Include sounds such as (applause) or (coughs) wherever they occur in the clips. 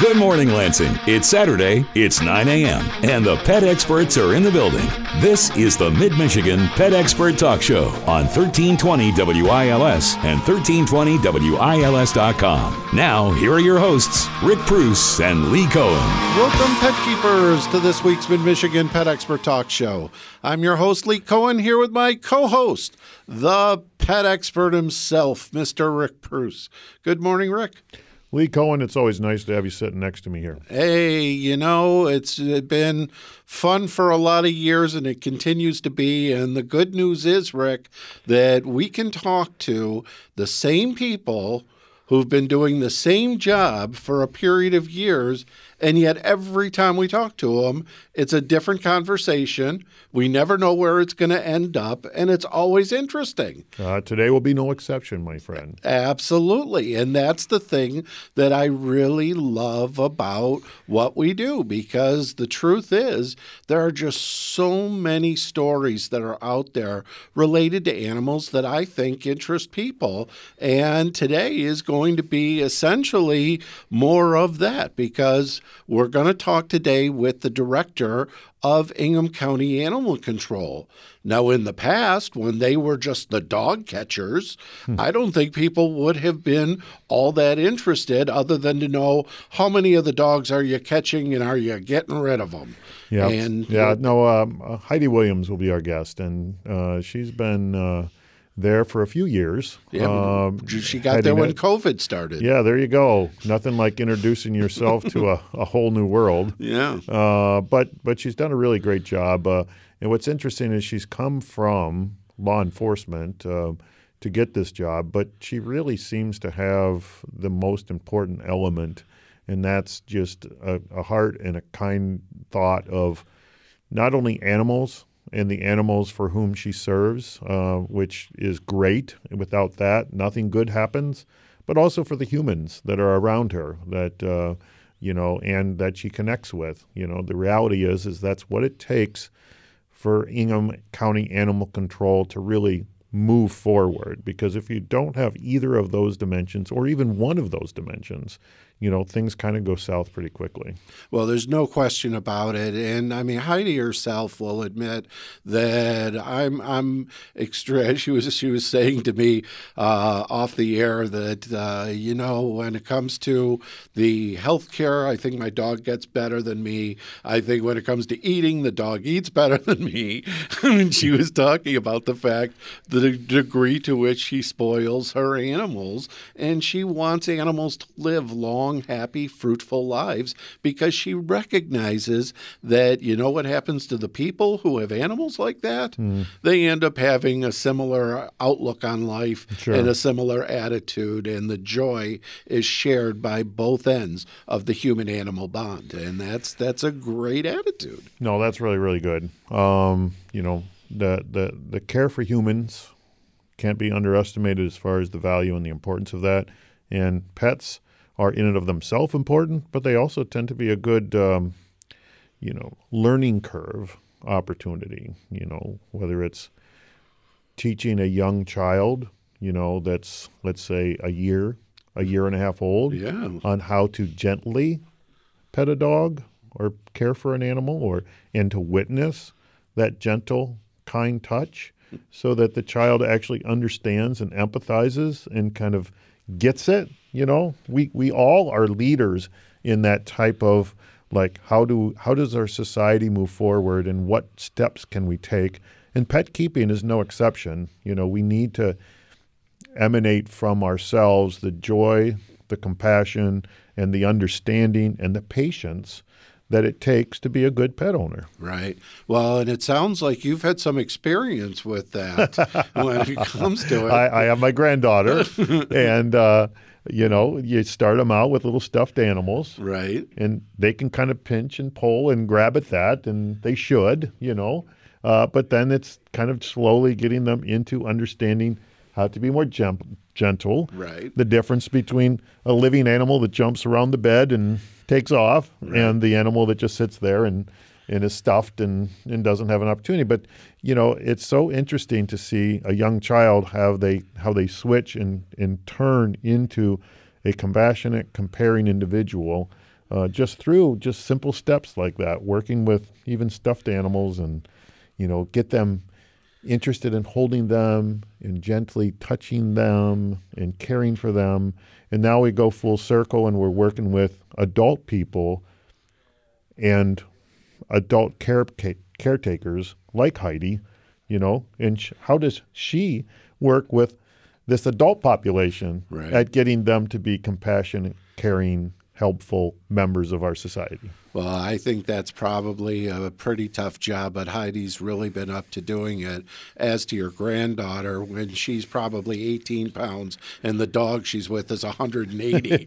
Good morning, Lansing. It's Saturday, it's 9 a.m., and the pet experts are in the building. This is the Mid Michigan Pet Expert Talk Show on 1320 WILS and 1320WILS.com. Now, here are your hosts, Rick Preuss and Lee Cohen. Welcome, pet keepers, to this week's Mid Michigan Pet Expert Talk Show. I'm your host, Lee Cohen, here with my co host, the pet expert himself, Mr. Rick Preuss. Good morning, Rick. Lee Cohen, it's always nice to have you sitting next to me here. Hey, you know, it's been fun for a lot of years and it continues to be. And the good news is, Rick, that we can talk to the same people who've been doing the same job for a period of years. And yet, every time we talk to them, it's a different conversation. We never know where it's going to end up, and it's always interesting. Uh, today will be no exception, my friend. Absolutely. And that's the thing that I really love about what we do because the truth is, there are just so many stories that are out there related to animals that I think interest people. And today is going to be essentially more of that because we're going to talk today with the director of Ingham County Animal Control. Now, in the past, when they were just the dog catchers, hmm. I don't think people would have been all that interested other than to know how many of the dogs are you catching and are you getting rid of them. Yeah, and, yeah. No, um, uh, Heidi Williams will be our guest, and uh, she's been. Uh, there for a few years. Yeah, um, she got there when COVID started. Yeah, there you go. Nothing like introducing yourself to a, a whole new world. (laughs) Yeah. Uh, but but she's done a really great job. Uh, and what's interesting is she's come from law enforcement uh, to get this job, but she really seems to have the most important element, and that's just a, a heart and a kind thought of not only animals and the animals for whom she serves, uh, which is great. Without that, nothing good happens. But also for the humans that are around her, that uh, you know, and that she connects with. You know, the reality is, is that's what it takes for Ingham County Animal Control to really move forward. Because if you don't have either of those dimensions, or even one of those dimensions, you know, things kind of go south pretty quickly. Well, there's no question about it. And I mean, Heidi herself will admit that I'm, I'm extra, (laughs) she was, she was saying to me uh, off the air that, uh, you know, when it comes to the health care, I think my dog gets better than me. I think when it comes to eating, the dog eats better (laughs) than me. (laughs) and she was talking about the fact, the degree to which she spoils her animals. And she wants animals to live long long, happy, fruitful lives because she recognizes that, you know, what happens to the people who have animals like that? Mm. They end up having a similar outlook on life sure. and a similar attitude, and the joy is shared by both ends of the human animal bond. And that's that's a great attitude. No, that's really, really good. Um, you know, the, the, the care for humans can't be underestimated as far as the value and the importance of that. And pets are in and of themselves important, but they also tend to be a good, um, you know, learning curve opportunity. You know, whether it's teaching a young child, you know, that's let's say a year, a year and a half old, yeah. on how to gently pet a dog or care for an animal, or and to witness that gentle, kind touch, so that the child actually understands and empathizes and kind of gets it you know, we we all are leaders in that type of like how do how does our society move forward and what steps can we take? And pet keeping is no exception. You know, we need to emanate from ourselves the joy, the compassion, and the understanding and the patience that it takes to be a good pet owner. Right. Well, and it sounds like you've had some experience with that (laughs) when it comes to it. I, I have my granddaughter, (laughs) and uh, you know, you start them out with little stuffed animals. Right. And they can kind of pinch and pull and grab at that, and they should, you know. Uh, but then it's kind of slowly getting them into understanding how to be more gem- gentle. Right. The difference between a living animal that jumps around the bed and takes off right. and the animal that just sits there and and is stuffed and, and doesn't have an opportunity. But you know, it's so interesting to see a young child how they how they switch and and turn into a compassionate, comparing individual uh, just through just simple steps like that, working with even stuffed animals and, you know, get them interested in holding them and gently touching them and caring for them. And now we go full circle and we're working with adult people and adult care, caretakers like Heidi, you know, and sh- how does she work with this adult population right. at getting them to be compassionate, caring, helpful members of our society? Well, I think that's probably a pretty tough job, but Heidi's really been up to doing it. As to your granddaughter, when she's probably 18 pounds and the dog she's with is 180, (laughs) I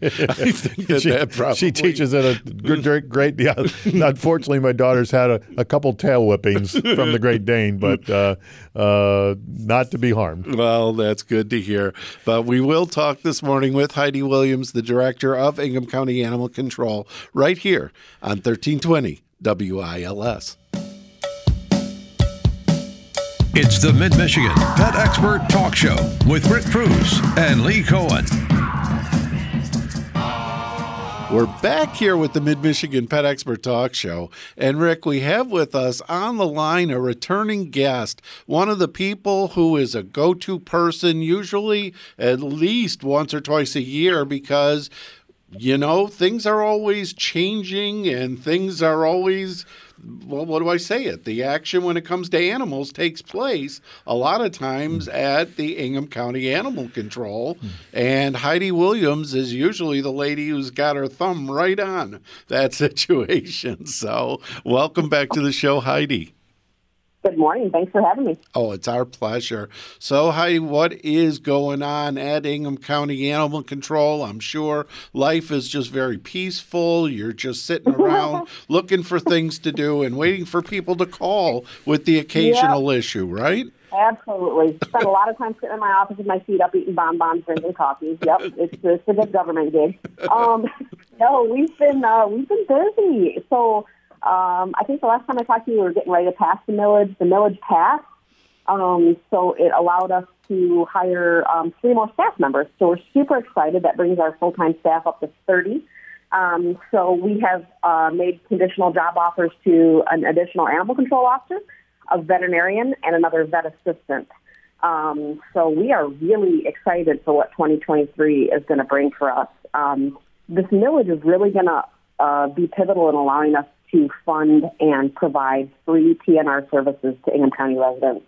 think that, she, that probably... she teaches it a (laughs) great, great yeah. Unfortunately, my daughter's had a, a couple tail whippings from the Great Dane, but uh, uh, not to be harmed. Well, that's good to hear. But we will talk this morning with Heidi Williams, the director of Ingham County Animal Control, right here on 1320 WILS. It's the Mid Michigan Pet Expert Talk Show with Rick Preuss and Lee Cohen. We're back here with the Mid Michigan Pet Expert Talk Show. And Rick, we have with us on the line a returning guest, one of the people who is a go to person, usually at least once or twice a year, because you know, things are always changing and things are always well, what do I say it? The action when it comes to animals takes place a lot of times mm. at the Ingham County Animal Control. Mm. And Heidi Williams is usually the lady who's got her thumb right on that (laughs) situation. So, welcome back to the show, Heidi. Good morning. Thanks for having me. Oh, it's our pleasure. So, Heidi, what is going on at Ingham County Animal Control? I'm sure life is just very peaceful. You're just sitting (laughs) around looking for things to do and waiting for people to call with the occasional yep. issue, right? Absolutely. Spend a lot of time sitting in my office with my feet up, eating bonbons, drinking coffee. Yep, it's, it's a good government gig. (laughs) Um, (laughs) no, we've been uh, we've been busy. So um, I think the last time I talked to you, we were getting ready to pass the millage. The millage passed, um, so it allowed us to hire um, three more staff members. So we're super excited. That brings our full-time staff up to 30. Um, so we have uh, made conditional job offers to an additional animal control officer, a veterinarian, and another vet assistant. Um, so we are really excited for what 2023 is going to bring for us. Um, this millage is really going to uh, be pivotal in allowing us to fund and provide free TNR services to Ingham County residents.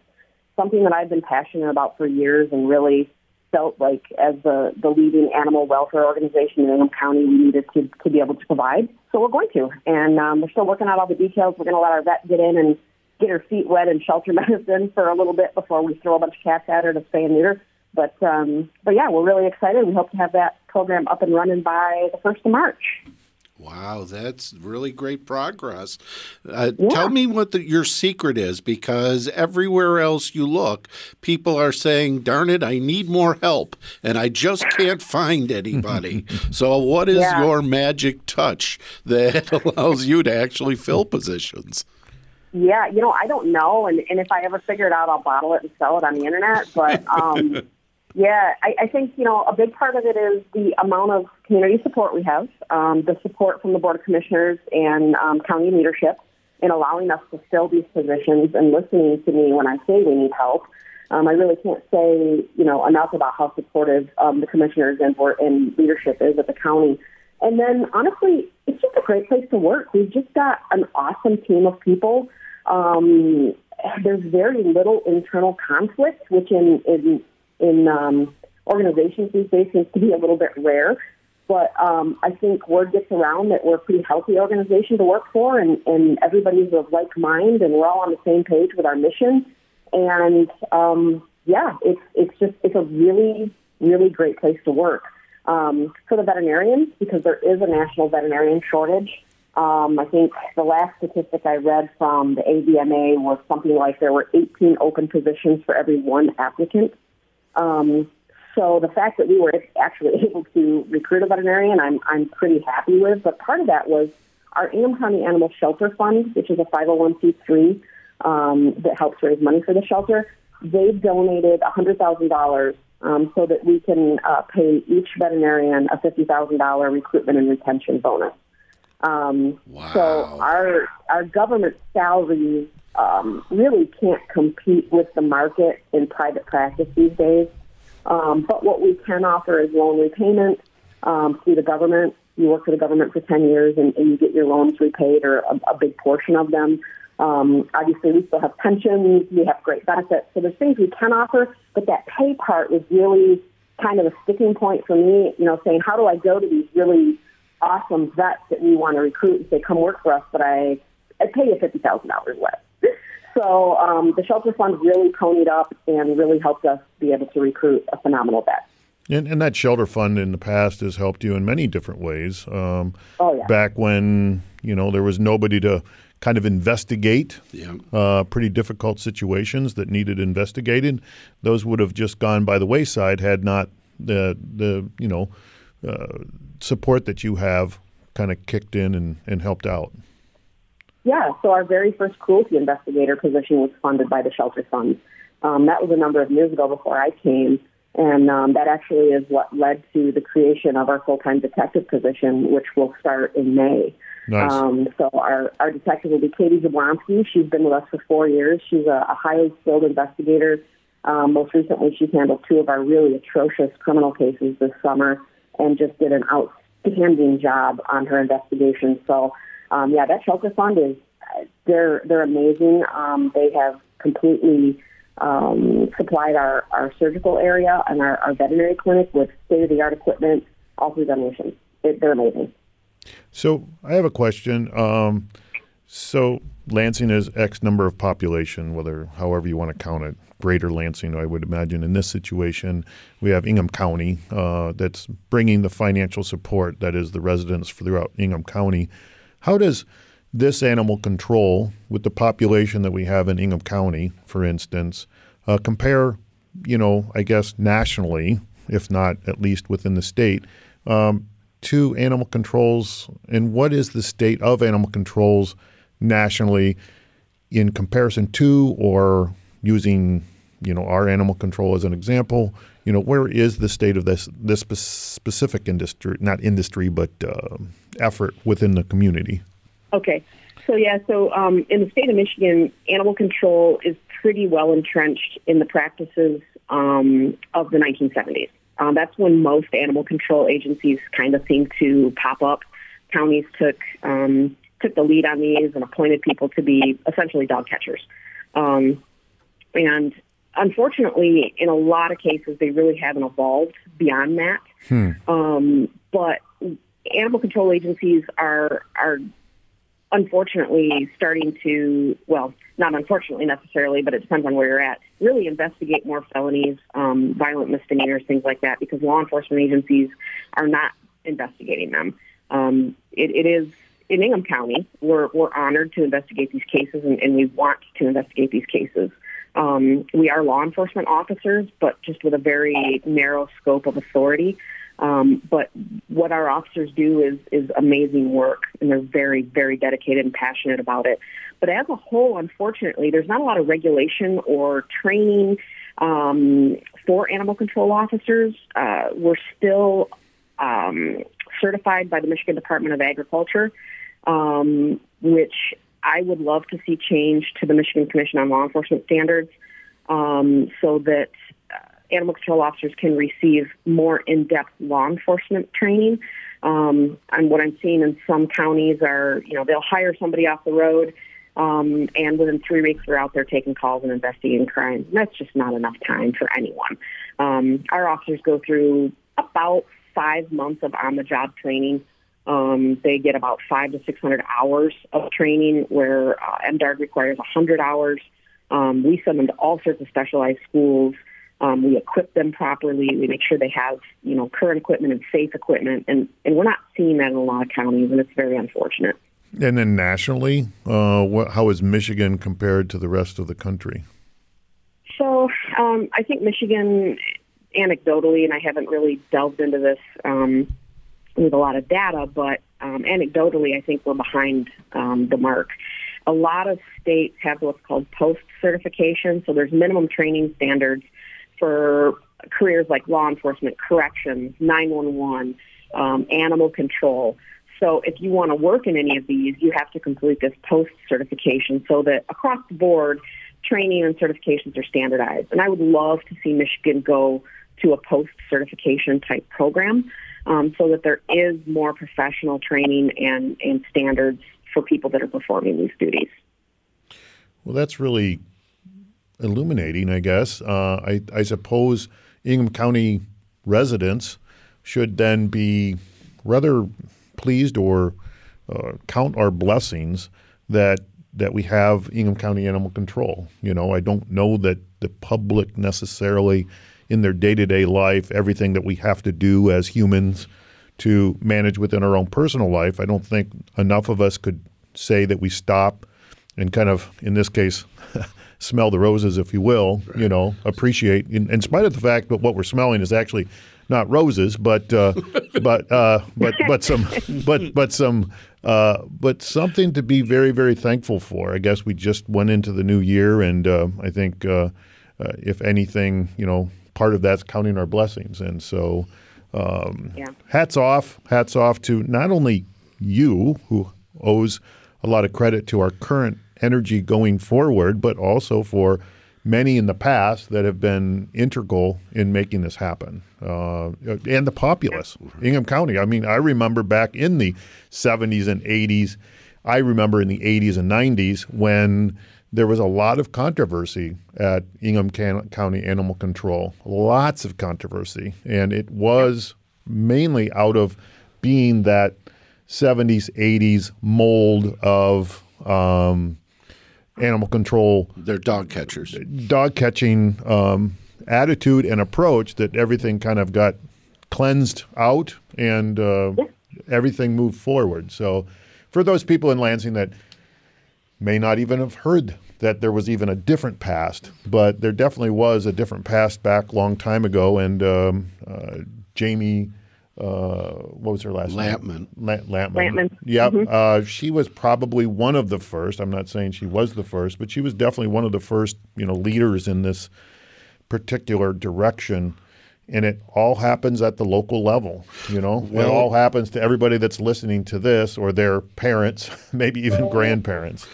Something that I've been passionate about for years and really felt like as the, the leading animal welfare organization in Ingham County, we needed to, to be able to provide. So we're going to. And um, we're still working out all the details. We're going to let our vet get in and get her feet wet in shelter (laughs) medicine for a little bit before we throw a bunch of cats at her to spay and neuter. But um, but yeah, we're really excited. We hope to have that program up and running by the first of March. Wow, that's really great progress. Uh, yeah. Tell me what the, your secret is because everywhere else you look, people are saying, darn it, I need more help and I just can't find anybody. (laughs) so, what is yeah. your magic touch that (laughs) allows you to actually fill positions? Yeah, you know, I don't know. And, and if I ever figure it out, I'll bottle it and sell it on the internet. But um, (laughs) Yeah, I, I think you know a big part of it is the amount of community support we have, um, the support from the board of commissioners and um, county leadership in allowing us to fill these positions and listening to me when I say we need help. Um, I really can't say you know enough about how supportive um, the commissioners and board and leadership is at the county. And then honestly, it's just a great place to work. We've just got an awesome team of people. Um, there's very little internal conflict, which in, in in um, organizations these days seems to be a little bit rare. But um, I think word gets around that we're a pretty healthy organization to work for, and, and everybody's of like mind, and we're all on the same page with our mission. And um, yeah, it's it's just it's a really really great place to work um, for the veterinarians because there is a national veterinarian shortage. Um, I think the last statistic I read from the AVMA was something like there were 18 open positions for every one applicant. Um, so the fact that we were actually (laughs) able to recruit a veterinarian, I'm I'm pretty happy with. But part of that was our Ingham County Animal Shelter Fund, which is a 501c3 um, that helps raise money for the shelter. They've donated $100,000 um, so that we can uh, pay each veterinarian a $50,000 recruitment and retention bonus. Um, Wow. So our our government salaries um, really can't compete with the market in private practice these days. Um, but what we can offer is loan repayment um, through the government. You work for the government for 10 years and, and you get your loans repaid or a, a big portion of them. Um, obviously, we still have pensions. We have great benefits. So there's things we can offer, but that pay part is really kind of a sticking point for me, you know, saying, how do I go to these really awesome vets that we want to recruit and say, come work for us, but I, I pay you $50,000 less. So um, the shelter fund really ponied up and really helped us be able to recruit a phenomenal vet. And, and that shelter fund in the past has helped you in many different ways. Um, Oh, yeah. Back when you know there was nobody to kind of investigate Yeah. uh, pretty difficult situations that needed investigated, those would have just gone by the wayside had not the the you know uh, support that you have kind of kicked in and, and helped out. Yeah, so our very first cruelty investigator position was funded by the Shelter Fund. Um, that was a number of years ago before I came, and um, that actually is what led to the creation of our full-time detective position, which will start in May. Nice. Um, so our, our detective will be Katie Jablonski. She's been with us for four years. She's a, a highly skilled investigator. Um, most recently, she's handled two of our really atrocious criminal cases this summer and just did an outstanding job on her investigation. So, um, yeah, that shelter fund is they're they're amazing. Um, they have completely um, supplied our, our surgical area and our, our veterinary clinic with state of the art equipment all through the nation. It, they're amazing. So I have a question. Um, so Lansing is X number of population, whether however you want to count it. Greater Lansing, I would imagine. In this situation, we have Ingham County uh, that's bringing the financial support that is the residents throughout Ingham County. How does this animal control with the population that we have in Ingham County, for instance, uh, compare, you know, I guess nationally, if not at least within the state, um, to animal controls, and what is the state of animal controls nationally in comparison to or using, you know, our animal control as an example? You know, where is the state of this this specific industry, not industry, but uh, effort within the community? Okay. So, yeah, so um, in the state of Michigan, animal control is pretty well entrenched in the practices um, of the 1970s. Um, that's when most animal control agencies kind of seemed to pop up. Counties took um, took the lead on these and appointed people to be essentially dog catchers. Um, and unfortunately, in a lot of cases, they really haven't evolved beyond that. Um, but animal control agencies are are unfortunately starting to well not unfortunately necessarily but it depends on where you're at really investigate more felonies um, violent misdemeanors things like that because law enforcement agencies are not investigating them. Um, it, it is in Ingham County we're, we're honored to investigate these cases and, and we want to investigate these cases um, we are law enforcement officers but just with a very narrow scope of authority um, but what our officers do is is amazing work, and they're very very dedicated and passionate about it. But as a whole, unfortunately, there's not a lot of regulation or training um, for animal control officers. Uh, we're still um, certified by the Michigan Department of Agriculture, um, which I would love to see change to the Michigan Commission on Law Enforcement Standards, um, so that animal control officers can receive more in-depth law enforcement training. Um, and what I'm seeing in some counties are, you know, they'll hire somebody off the road, um, and within three weeks they're out there taking calls and investigating crimes. That's just not enough time for anyone. Um, our officers go through about five months of on-the-job training. Um, they get about five to 600 hours of training, where uh, MDARD requires 100 hours. Um, we send them to all sorts of specialized schools. Um, we equip them properly. We make sure they have, you know, current equipment and safe equipment, and and we're not seeing that in a lot of counties, and it's very unfortunate. And then nationally, uh, what, how is Michigan compared to the rest of the country? So um, I think Michigan, anecdotally, and I haven't really delved into this um, with a lot of data, but um, anecdotally, I think we're behind um, the mark. A lot of states have what's called post certification, so there's minimum training standards for careers like law enforcement, corrections, 911, um, animal control. So if you want to work in any of these, you have to complete this post certification so that across the board, training and certifications are standardized. And I would love to see Michigan go to a post certification type program um, so that there is more professional training and, and standards for people that are performing these duties. Well, that's really illuminating, I guess. Uh, I, I suppose Ingham County residents should then be rather pleased or uh, count our blessings that that we have Ingham County Animal Control. You know, I don't know that the public necessarily in their day-to-day life everything that we have to do as humans to manage within our own personal life. I don't think enough of us could say that we stop and kind of in this case (laughs) smell the roses if you will, right. you know, appreciate in, in spite of the fact that what we're smelling is actually not roses, but uh, (laughs) but uh, but but some but but some uh, but something to be very very thankful for. I guess we just went into the new year, and uh, I think uh, uh, if anything, you know, part of that's counting our blessings, and so um, yeah. hats off, hats off to not only you who owes a lot of credit to our current energy going forward, but also for many in the past that have been integral in making this happen. Uh, and the populace, Ingham County. I mean, I remember back in the 70s and 80s, I remember in the 80s and 90s when there was a lot of controversy at Ingham County Animal Control, lots of controversy. And it was mainly out of being that 70s, 80s mold of um, animal control. They're dog catchers. Dog catching um, attitude and approach that everything kind of got cleansed out and uh, yeah. everything moved forward. So, for those people in Lansing that may not even have heard that there was even a different past, but there definitely was a different past back long time ago. And um, uh, Jamie uh, what was her last Lampman. name? La- Lampman. Lampman. Yep. Mm-hmm. Uh, she was probably one of the first. I'm not saying she was the first, but she was definitely one of the first, you know, leaders in this particular direction. And it all happens at the local level. You know, well, it all happens to everybody that's listening to this, or their parents, (laughs) maybe even grandparents.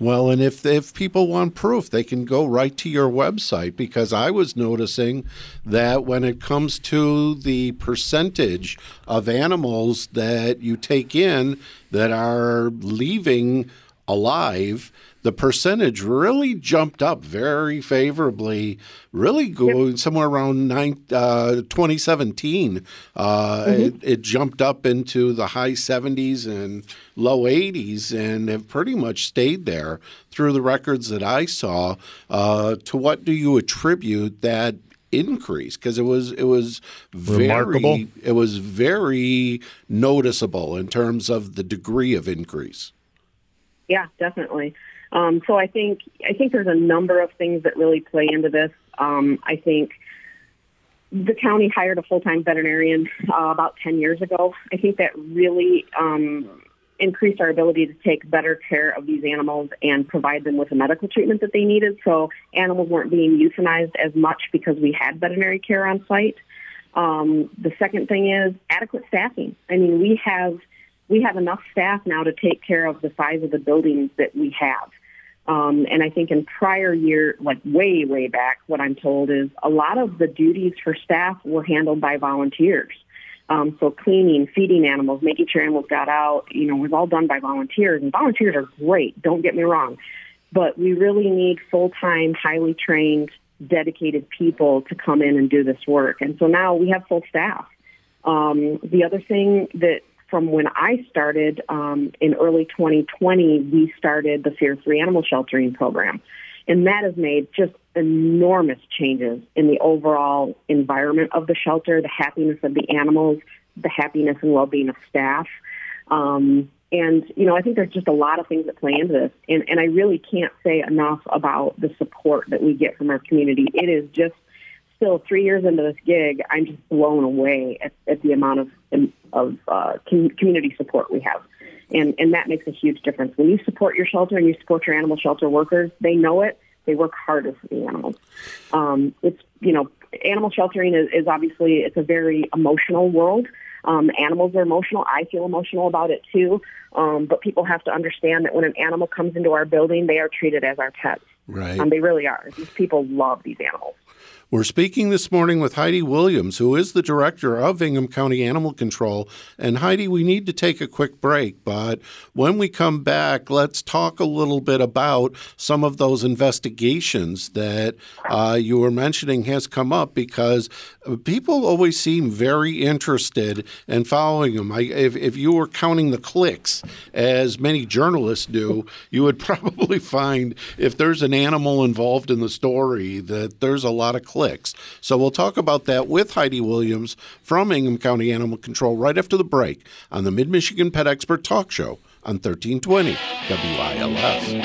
Well, and if if people want proof, they can go right to your website because I was noticing that when it comes to the percentage of animals that you take in that are leaving alive, the percentage really jumped up very favorably, really going somewhere around nine, uh, 2017. Uh, mm-hmm. it, it, jumped up into the high 70s and low 80s and have pretty much stayed there through the records that I saw. Uh, to what do you attribute that increase because it was it was very Remarkable. it was very noticeable in terms of the degree of increase. Yeah, definitely. Um, so I think I think there's a number of things that really play into this. Um, I think the county hired a full-time veterinarian uh, about 10 years ago. I think that really um, increased our ability to take better care of these animals and provide them with the medical treatment that they needed. So animals weren't being euthanized as much because we had veterinary care on site. Um, the second thing is adequate staffing. I mean, we have we have enough staff now to take care of the size of the buildings that we have. Um, and I think in prior year, like way, way back, what I'm told is a lot of the duties for staff were handled by volunteers. Um, so cleaning, feeding animals, making sure animals got out, you know, was all done by volunteers. And volunteers are great, don't get me wrong. But we really need full-time, highly trained, dedicated people to come in and do this work. And so now we have full staff. Um, the other thing that from when I started um, in early 2020, we started the Fear Free Animal Sheltering Program. And that has made just enormous changes in the overall environment of the shelter, the happiness of the animals, the happiness and well being of staff. Um, and, you know, I think there's just a lot of things that play into this. And, and I really can't say enough about the support that we get from our community. It is just still three years into this gig, I'm just blown away at, at the amount of of uh, community support we have, and and that makes a huge difference. When you support your shelter and you support your animal shelter workers, they know it. They work harder for the animals. Um, it's you know animal sheltering is, is obviously it's a very emotional world. Um, animals are emotional. I feel emotional about it too. Um, but people have to understand that when an animal comes into our building, they are treated as our pets. Right. Um, they really are. These people love these animals. We're speaking this morning with Heidi Williams, who is the director of Ingham County Animal Control. And Heidi, we need to take a quick break, but when we come back, let's talk a little bit about some of those investigations that uh, you were mentioning has come up because people always seem very interested in following them. I, if, if you were counting the clicks, as many journalists do, you would (laughs) probably find if there's an animal involved in the story that there's a lot of clicks clicks. So we'll talk about that with Heidi Williams from Ingham County Animal Control right after the break on the Mid Michigan Pet Expert Talk Show on 1320 WILS.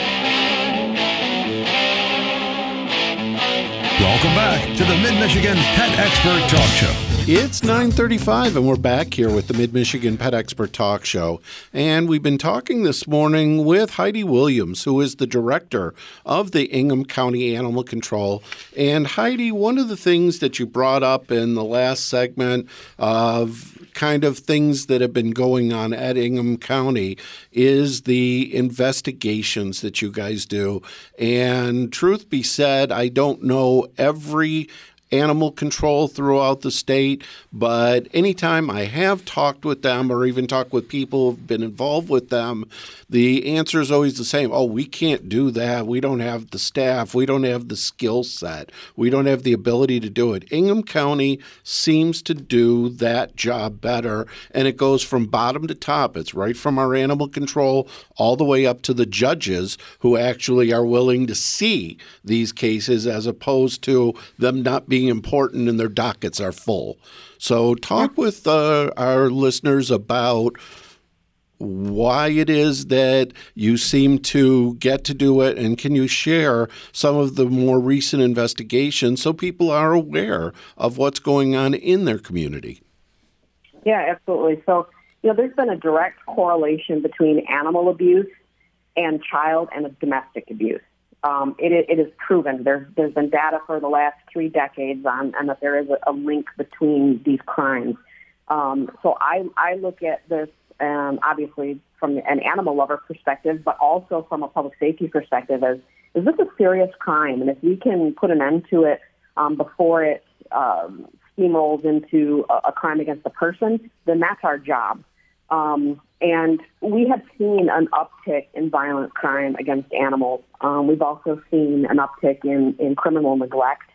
Welcome back to the Mid Michigan Pet Expert Talk Show. It's 9:35 and we're back here with the Mid-Michigan Pet Expert Talk Show. And we've been talking this morning with Heidi Williams, who is the director of the Ingham County Animal Control. And Heidi, one of the things that you brought up in the last segment of kind of things that have been going on at Ingham County is the investigations that you guys do. And truth be said, I don't know every animal control throughout the state. But anytime I have talked with them or even talked with people who've been involved with them, the answer is always the same. Oh, we can't do that. We don't have the staff. We don't have the skill set. We don't have the ability to do it. Ingham County seems to do that job better. And it goes from bottom to top. It's right from our animal control all the way up to the judges who actually are willing to see these cases as opposed to them not being important and their dockets are full. So, talk with uh, our listeners about why it is that you seem to get to do it, and can you share some of the more recent investigations so people are aware of what's going on in their community? Yeah, absolutely. So, you know, there's been a direct correlation between animal abuse and child and domestic abuse. Um, it, it is proven. There's, there's been data for the last three decades on, and that there is a, a link between these crimes. Um, so I, I look at this um, obviously from an animal lover perspective, but also from a public safety perspective as is this a serious crime? And if we can put an end to it um, before it um, steamrolls into a, a crime against the person, then that's our job. Um, and we have seen an uptick in violent crime against animals. Um, we've also seen an uptick in, in criminal neglect.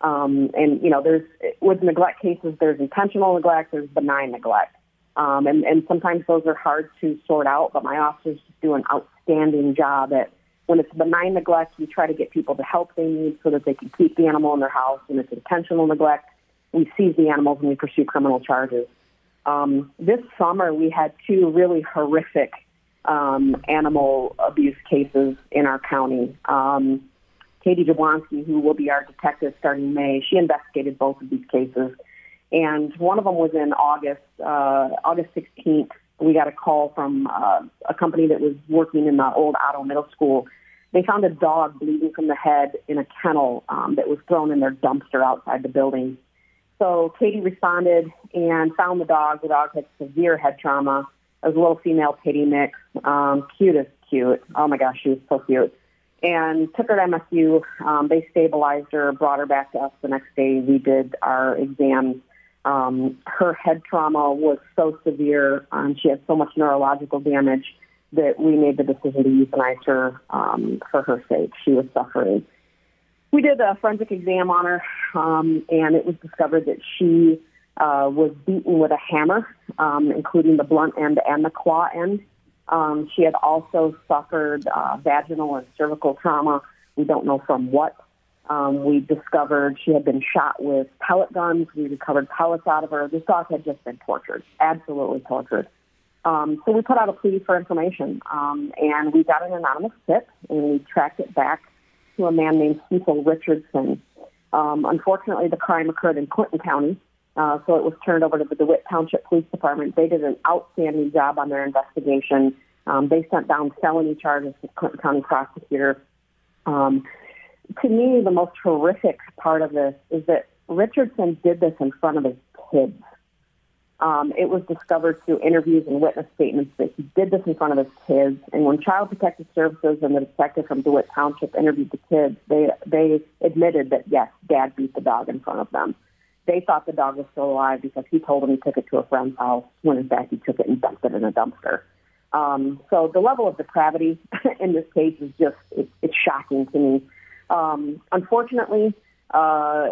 Um, and, you know, there's with neglect cases, there's intentional neglect, there's benign neglect. Um, and, and sometimes those are hard to sort out, but my officers do an outstanding job at when it's benign neglect, we try to get people the help they need so that they can keep the animal in their house. And it's intentional neglect, we seize the animals and we pursue criminal charges. Um, this summer, we had two really horrific um, animal abuse cases in our county. Um, Katie Jablonski, who will be our detective starting May, she investigated both of these cases. And one of them was in August, uh, August 16th. We got a call from uh, a company that was working in the old Otto Middle School. They found a dog bleeding from the head in a kennel um, that was thrown in their dumpster outside the building. So Katie responded and found the dog. The dog had severe head trauma. It was a little female pitty mix, um, cute as cute. Oh my gosh, she was so cute. And took her to MSU. Um, they stabilized her, brought her back to us the next day. We did our exams. Um, her head trauma was so severe, um, she had so much neurological damage that we made the decision to euthanize her um, for her sake. She was suffering we did a forensic exam on her, um, and it was discovered that she uh, was beaten with a hammer, um, including the blunt end and the claw end. Um, she had also suffered uh, vaginal and cervical trauma. We don't know from what. Um, we discovered she had been shot with pellet guns. We recovered pellets out of her. This dog had just been tortured, absolutely tortured. Um, so we put out a plea for information, um, and we got an anonymous tip, and we tracked it back to a man named Cecil Richardson. Um, unfortunately, the crime occurred in Clinton County, uh, so it was turned over to the DeWitt Township Police Department. They did an outstanding job on their investigation. Um, they sent down felony charges to Clinton County prosecutor. Um, to me, the most horrific part of this is that Richardson did this in front of his kids. Um, it was discovered through interviews and witness statements that he did this in front of his kids. And when Child Protective Services and the detective from DeWitt Township interviewed the kids, they they admitted that yes, Dad beat the dog in front of them. They thought the dog was still alive because he told them he took it to a friend's house when in fact he took it and dumped it in a dumpster. Um, so the level of depravity (laughs) in this case is just it, it's shocking to me. Um, unfortunately, uh,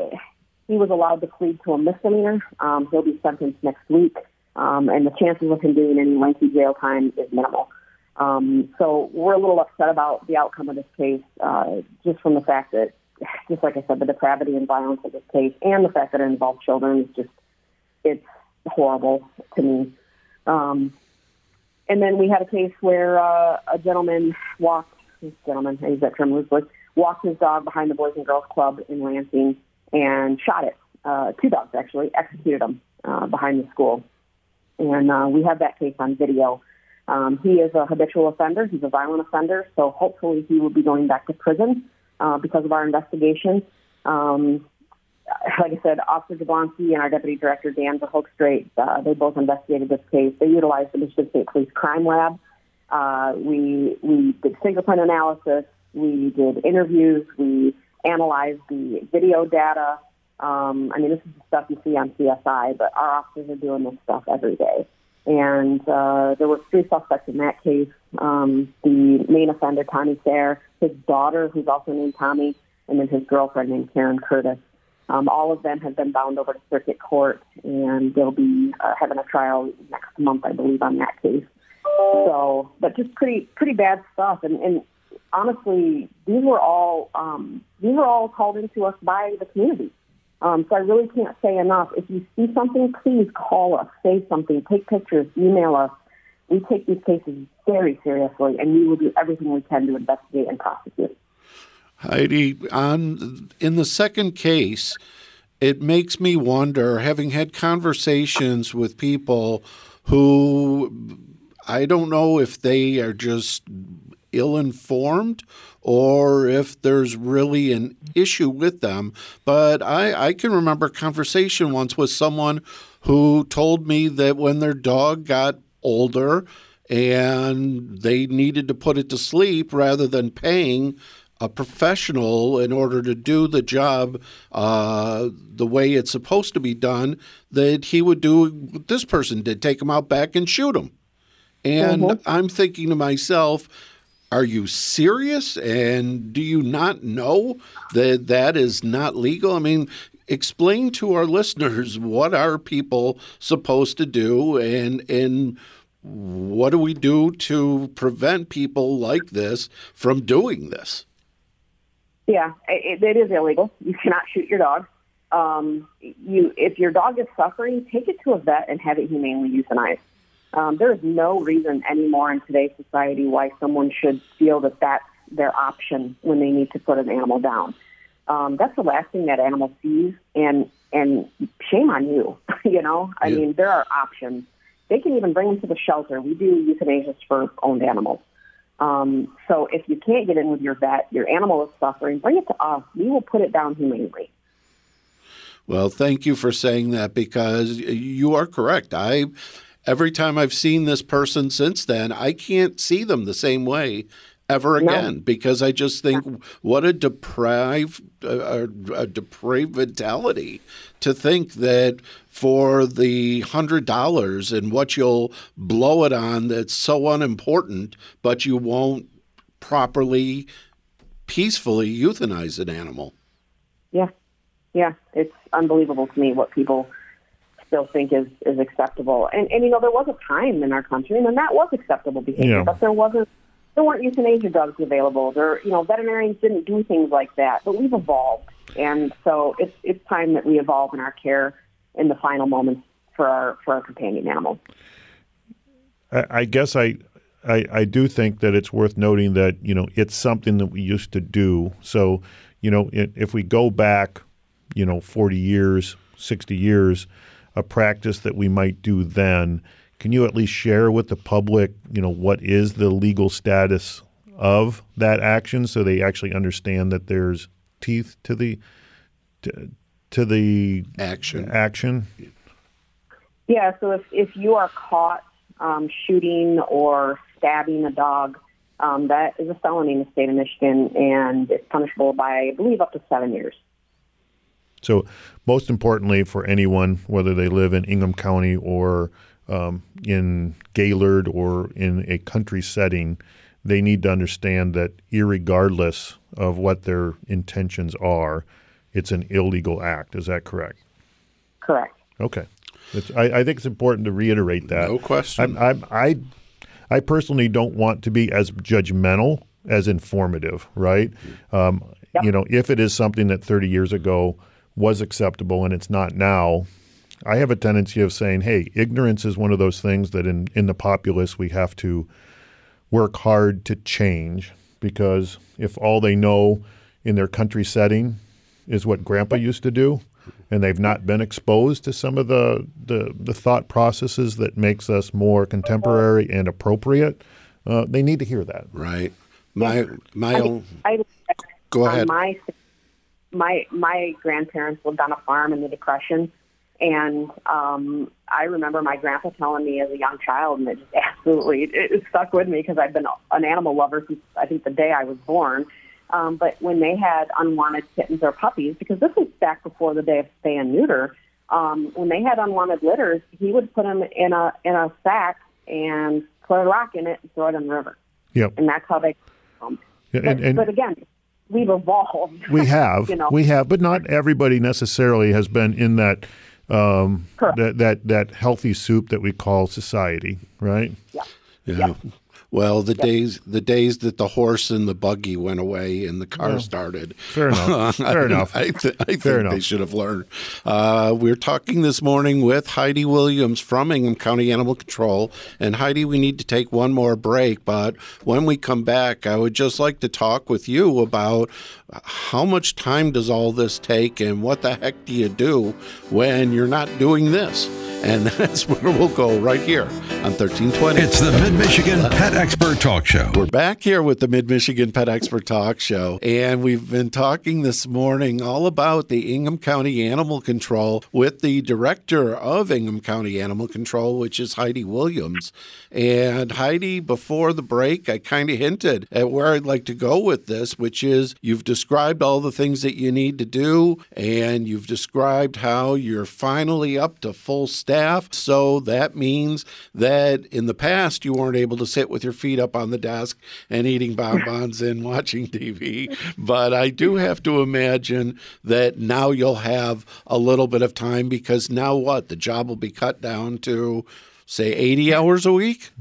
he was allowed to plead to a misdemeanor. Um, he'll be sentenced next week, um, and the chances of him doing any lengthy jail time is minimal. Um, so we're a little upset about the outcome of this case, uh, just from the fact that, just like I said, the depravity and violence of this case, and the fact that it involved children is just it's horrible to me. Um, and then we had a case where uh, a gentleman walked, gentleman, I use that term loosely, walked his dog behind the Boys and Girls Club in Lansing and shot it. Uh, two dogs actually executed them uh, behind the school, and uh, we have that case on video. Um, he is a habitual offender. He's a violent offender, so hopefully he will be going back to prison uh, because of our investigation. Um, like I said, Officer Jablonski and our Deputy Director Dan Verhoekstrait, uh, they both investigated this case. They utilized the Michigan State Police Crime Lab. Uh, we we did fingerprint analysis. We did interviews. We analyze the video data. Um, I mean, this is the stuff you see on CSI, but our officers are doing this stuff every day. And uh, there were three suspects in that case. Um, the main offender, Tommy Sayre, his daughter, who's also named Tommy, and then his girlfriend named Karen Curtis. Um, all of them have been bound over to circuit court, and they'll be uh, having a trial next month, I believe, on that case. So, but just pretty pretty bad stuff. And, and honestly, these were all um, these were all called into us by the community. Um, so I really can't say enough. If you see something, please call us, say something, take pictures, email us. We take these cases very seriously, and we will do everything we can to investigate and prosecute. Heidi, on in the second case, it makes me wonder, having had conversations with people who I don't know if they are just ill informed or if there's really an issue with them. But I, I can remember a conversation once with someone who told me that when their dog got older and they needed to put it to sleep rather than paying a professional in order to do the job uh, the way it's supposed to be done, that he would do what this person did take him out back and shoot him. And mm-hmm. I'm thinking to myself, are you serious? And do you not know that that is not legal? I mean, explain to our listeners what are people supposed to do and and what do we do to prevent people like this from doing this? Yeah, it, it is illegal. You cannot shoot your dog. Um, you, if your dog is suffering, take it to a vet and have it humanely euthanized. Um, there is no reason anymore in today's society why someone should feel that that's their option when they need to put an animal down. Um, that's the last thing that animal sees, and and shame on you. (laughs) you know, I yeah. mean, there are options. They can even bring them to the shelter. We do euthanasia for owned animals. Um, so if you can't get in with your vet, your animal is suffering, bring it to us. We will put it down humanely. Well, thank you for saying that because you are correct. I every time I've seen this person since then, I can't see them the same way ever again no. because I just think what a deprived uh, a depraved mentality to think that for the hundred dollars and what you'll blow it on that's so unimportant, but you won't properly peacefully euthanize an animal. Yeah, yeah, it's unbelievable to me what people still think is is acceptable. And and you know there was a time in our country and that was acceptable behavior, yeah. but there wasn't there weren't euthanasia drugs available. There you know veterinarians didn't do things like that. But we've evolved, and so it's it's time that we evolve in our care in the final moments for our for our companion animals. I, I guess I I, I, do think that it's worth noting that you know it's something that we used to do. So you know it, if we go back, you know, forty years, sixty years, a practice that we might do then. Can you at least share with the public, you know, what is the legal status of that action so they actually understand that there's teeth to the to, to the Action. action? Yeah, so if, if you are caught um, shooting or stabbing a dog, um, that is a felony in the state of Michigan and it's punishable by, I believe, up to seven years. So, most importantly, for anyone, whether they live in Ingham County or um, in Gaylord or in a country setting, they need to understand that, irregardless of what their intentions are, it's an illegal act. Is that correct? Correct. Okay. It's, I, I think it's important to reiterate that. No question. I, I, I, I personally don't want to be as judgmental as informative, right? Um, You know, if it is something that 30 years ago was acceptable and it's not now, I have a tendency of saying, hey, ignorance is one of those things that in, in the populace we have to work hard to change because if all they know in their country setting is what grandpa used to do and they've not been exposed to some of the, the, the thought processes that makes us more contemporary and appropriate, uh, they need to hear that. Right. My my I, own. I, Go ahead. My my my grandparents lived on a farm in the Depression, and um, I remember my grandpa telling me as a young child, and it just (laughs) absolutely it, it stuck with me because I've been an animal lover since I think the day I was born. Um, but when they had unwanted kittens or puppies, because this was back before the day of spay and neuter, um, when they had unwanted litters, he would put them in a in a sack and put a rock in it and throw it in the river, Yep. and that's how they. Um, Yeah, but, and- and- but again, we've evolved. We have, (laughs) you know. we have, but not everybody necessarily has been in that um, that that that healthy soup that we call society, right? yeah. Yeah. Well, the days the days that the horse and the buggy went away and the car started. Fair enough. (laughs) Fair enough. I, th- I think Fair they should have learned. Uh, we're talking this morning with Heidi Williams from Ingham County Animal Control. And Heidi, we need to take one more break. But when we come back, I would just like to talk with you about how much time does all this take and what the heck do you do when you're not doing this? And (laughs) that's where we'll go right here on 1320. It's the Mid Michigan Pet Expert Talk Show. We're back here with the Mid Michigan Pet Expert Talk Show, and we've been talking this morning all about the Ingham County Animal Control with the director of Ingham County Animal Control, which is Heidi Williams. And Heidi, before the break, I kind of hinted at where I'd like to go with this, which is you've described all the things that you need to do, and you've described how you're finally up to full staff. So that means that in the past you weren't able to sit with your feet up on the desk and eating bonbons and (laughs) watching TV. But I do have to imagine that now you'll have a little bit of time because now what? The job will be cut down to, say, 80 hours a week? (laughs)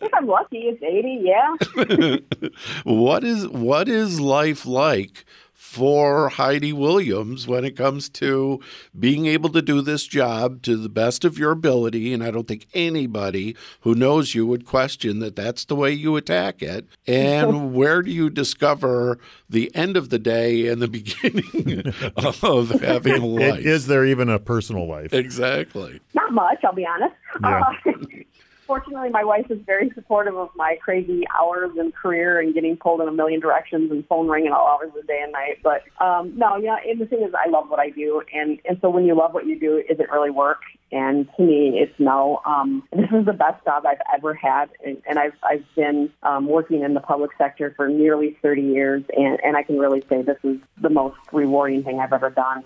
If I'm lucky, it's 80, yeah. (laughs) what is what is life like for Heidi Williams when it comes to being able to do this job to the best of your ability and I don't think anybody who knows you would question that that's the way you attack it and (laughs) where do you discover the end of the day and the (laughs) beginning of having a life Is there even a personal life? exactly Not much, I'll be honest. Yeah. Uh, (laughs) fortunately, my wife is very supportive of my crazy hours and career and getting pulled in a million directions and phone ringing all hours of the day and night. But um, no, yeah, and the thing is, I love what I do, and and so when you love what you do, is it really work? And to me, it's no. Um, this is the best job I've ever had, and, and I've I've been um, working in the public sector for nearly 30 years, and, and I can really say this is the most rewarding thing I've ever done.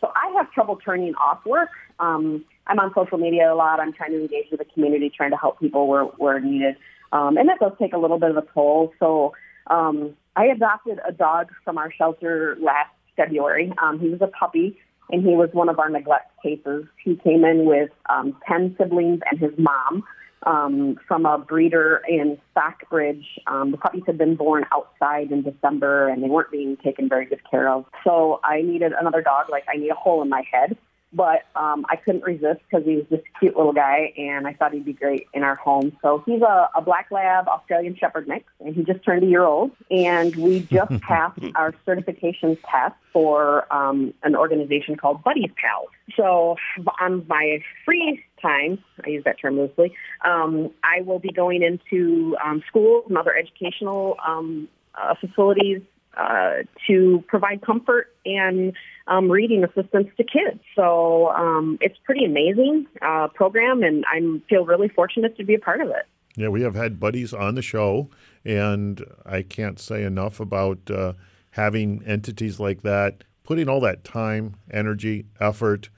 So I have trouble turning off work. Um, I'm on social media a lot. I'm trying to engage with the community, trying to help people where, where needed. Um, and that does take a little bit of a toll. So um, I adopted a dog from our shelter last February. Um, he was a puppy, and he was one of our neglect cases. He came in with um, 10 siblings and his mom um, from a breeder in Stockbridge. Um, the puppies had been born outside in December, and they weren't being taken very good care of. So I needed another dog. Like I need a hole in my head. But um, I couldn't resist because he was just a cute little guy, and I thought he'd be great in our home. So he's a, a black lab Australian Shepherd mix, and he just turned a year old. And we just (laughs) passed our certification test for um, an organization called Buddies Pals. So on my free time, I use that term loosely, um, I will be going into um, schools and other educational um, uh, facilities uh, to provide comfort and um, reading assistance to kids. So um, it's pretty amazing uh, program, and I feel really fortunate to be a part of it. Yeah, we have had buddies on the show, and I can't say enough about uh, having entities like that, putting all that time, energy, effort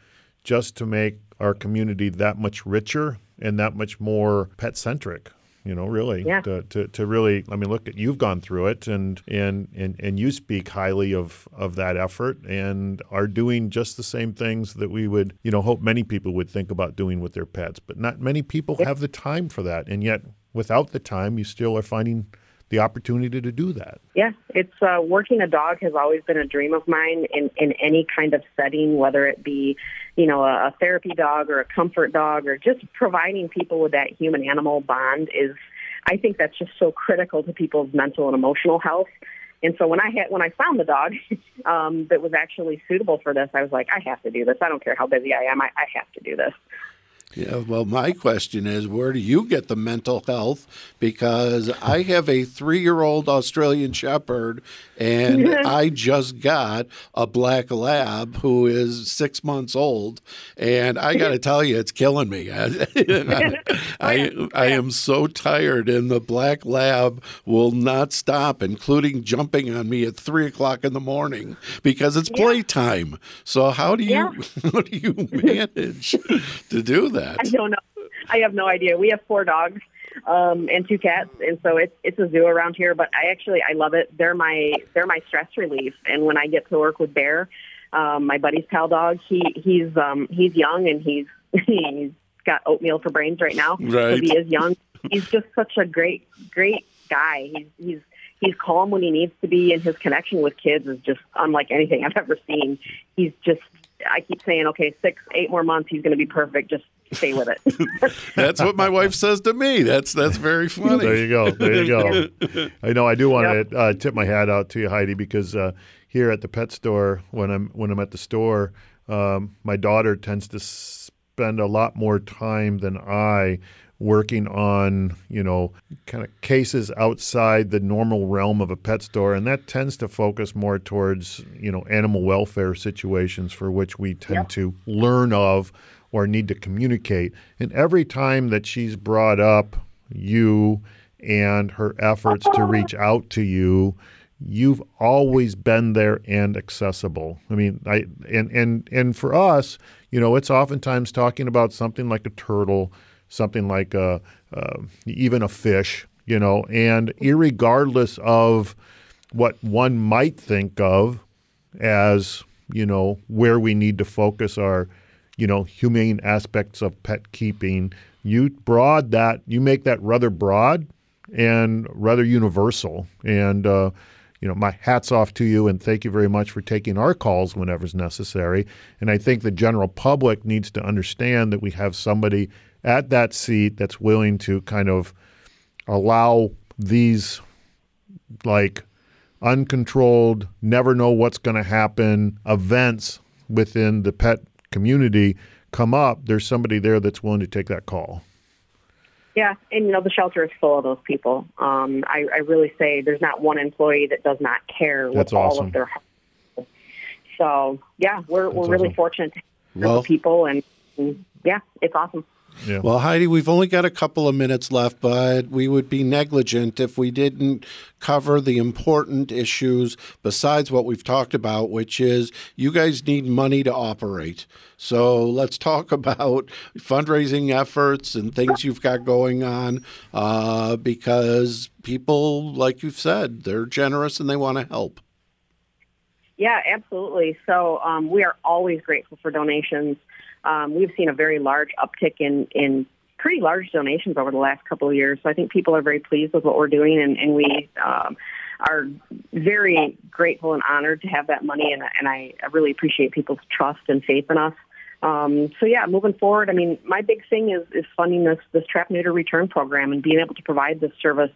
just to make our community that much richer and that much more pet centric you know, really yeah. to, to, to, really, I mean, look at you've gone through it and, and, and, and you speak highly of, of that effort and are doing just the same things that we would, you know, hope many people would think about doing with their pets. But not many people have the time for that. And yet, without the time, you still are finding the opportunity to do that. Yeah, it's uh, working a dog has always been a dream of mine in, in any kind of setting, whether it be, you know, a, a therapy dog or a comfort dog or just providing people with that human animal bond is, I think that's just so critical to people's mental and emotional health. And so when I had when I found the dog (laughs) um, that was actually suitable for this, I was like, I have to do this. I don't care how busy I am. I, I have to do this. Yeah, well, my question is where do you get the mental health? Because I have a three year old Australian Shepherd, and I just got a black lab who is six months old. And I got to tell you, it's killing me. (laughs) I, I, I, am so tired, and the black lab will not stop, including jumping on me at three o'clock in the morning because it's playtime. So, how do you, yeah. (laughs) how do you (laughs) manage to do that? That? (laughs) I don't know. I have no idea. We have four dogs um, and two cats, and so it's it's a zoo around here. But I actually I love it. They're my they're my stress relief. And when I get to work with Bear, um, my buddy's pal dog, he he's um, he's young and he's (laughs) he's got oatmeal for brains right now. Right. He is young. He's just such a great great guy. He's he's he's calm when he needs to be, and his connection with kids is just unlike anything I've ever seen. He's just I keep saying, okay, six, eight more months, he's going to be perfect. Just stay with it. (laughs) that's what my wife says to me. That's that's very funny. There you go. There you go. I know. I do want yep. to uh, tip my hat out to you, Heidi, because uh, here at the pet store, when I'm when I'm at the store, um, my daughter tends to spend a lot more time than I working on, you know, kind of cases outside the normal realm of a pet store. And that tends to focus more towards, you know, animal welfare situations for which we tend yep. to learn of or need to communicate. And every time that she's brought up you and her efforts to reach out to you, you've always been there and accessible. I mean, I and and and for us, you know, it's oftentimes talking about something like a turtle, something like a uh, even a fish, you know, and regardless of what one might think of as you know where we need to focus our you know, humane aspects of pet keeping. You broad that, you make that rather broad and rather universal. And, uh, you know, my hat's off to you and thank you very much for taking our calls whenever's necessary. And I think the general public needs to understand that we have somebody at that seat that's willing to kind of allow these like uncontrolled, never know what's going to happen events within the pet community come up, there's somebody there that's willing to take that call. Yeah, and you know the shelter is full of those people. Um, I, I really say there's not one employee that does not care That's with awesome. all of their heart. So yeah, we're That's we're really awesome. fortunate to have Well- people, and, and yeah, it's awesome. Yeah. Well, Heidi, we've only got a couple of minutes left, but we would be negligent if we didn't cover the important issues besides what we've talked about, which is you guys need money to operate. So let's talk (laughs) about fundraising efforts and things you've got going on uh, because people, like you've said, they're generous and they want to help. Yeah, absolutely. So um, we are always grateful for donations. Um, we've seen a very large uptick in, in pretty large donations over the last couple of years. So I think people are very pleased with what we're doing, and, and we um, are very grateful and honored to have that money. And, and I, really appreciate people's trust and faith in us. Um, so yeah, moving forward, I mean, my big thing is, is funding this this trap neuter return program and being able to provide this service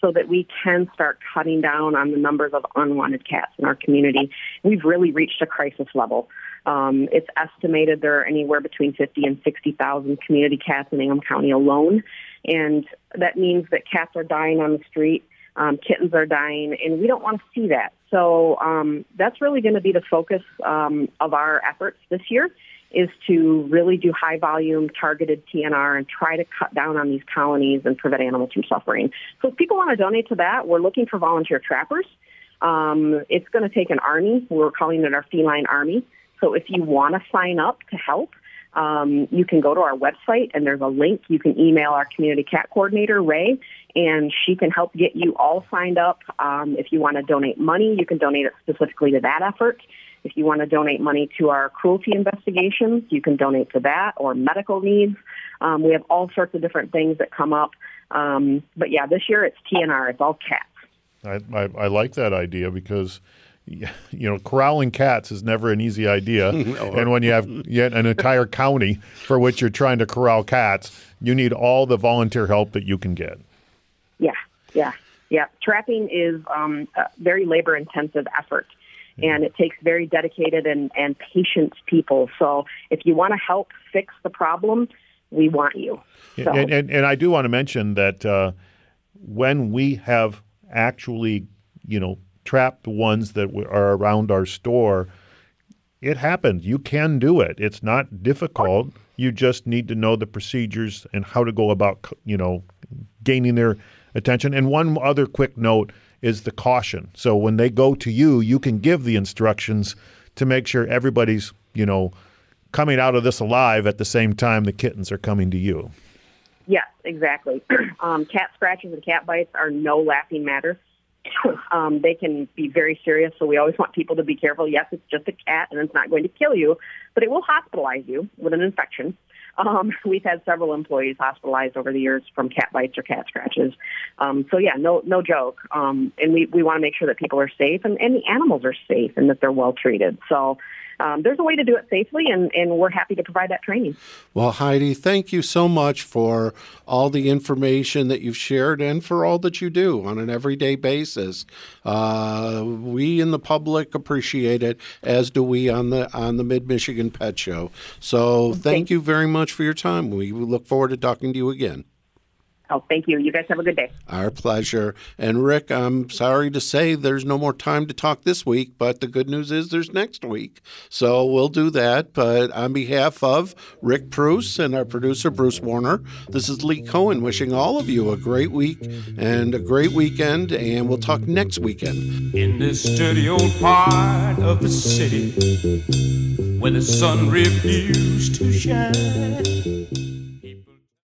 so that we can start cutting down on the numbers of unwanted cats in our community. We've really reached a crisis level. Um, it's estimated there are anywhere between 50 and 60,000 community cats in Ingham County alone, and that means that cats are dying on the street. Um, kittens are dying, and we don't want to see that. So um, that's really going to be the focus um, of our efforts this year is to really do high volume targeted TNR and try to cut down on these colonies and prevent animals from suffering. So if people want to donate to that, we're looking for volunteer trappers. Um, it's going to take an army. We're calling it our feline army. So if you want to sign up to help, um, you can go to our website and there's a link. You can email our community cat coordinator, Ray, and she can help get you all signed up. Um, if you want to donate money, you can donate it specifically to that effort. If you want to donate money to our cruelty investigations, you can donate to that or medical needs. Um, we have all sorts of different things that come up. Um, but yeah, this year it's TNR. It's all cats. I, I, I like that idea because you know, corralling cats is never an easy idea. (laughs) and when you have yet an entire county for which you're trying to corral cats, you need all the volunteer help that you can get. Yeah, yeah, yeah. Trapping is um, a very labor intensive effort. And it takes very dedicated and, and patient people. So if you want to help fix the problem, we want you. So. And, and, and I do want to mention that uh, when we have actually, you know, trapped ones that are around our store, it happens. You can do it. It's not difficult. You just need to know the procedures and how to go about, you know, gaining their attention. And one other quick note is the caution. So when they go to you, you can give the instructions to make sure everybody's, you know, coming out of this alive at the same time the kittens are coming to you. Yes, exactly. (clears throat) um, cat scratches and cat bites are no laughing matter. (coughs) um, they can be very serious, so we always want people to be careful. Yes, it's just a cat and it's not going to kill you, but it will hospitalize you with an infection. Um, (laughs) we've had several employees hospitalized over the years from cat bites or cat scratches. Um, so yeah, no no joke. Um, and we, we want to make sure that people are safe and, and the animals are safe and that they're well treated. So um, there's a way to do it safely, and, and we're happy to provide that training. Well, Heidi, thank you so much for all the information that you've shared and for all that you do on an everyday basis. Uh, we in the public appreciate it, as do we on the on the Mid Michigan Pet Show. So thank, thank you very much for your time. We look forward to talking to you again. Oh, thank you. You guys have a good day. Our pleasure. And Rick, I'm sorry to say there's no more time to talk this week, but the good news is there's next week. So we'll do that. But on behalf of Rick Preuss and our producer, Bruce Warner, this is Lee Cohen wishing all of you a great week and a great weekend. And we'll talk next weekend. In this dirty old part of the city where the sun refused to shine.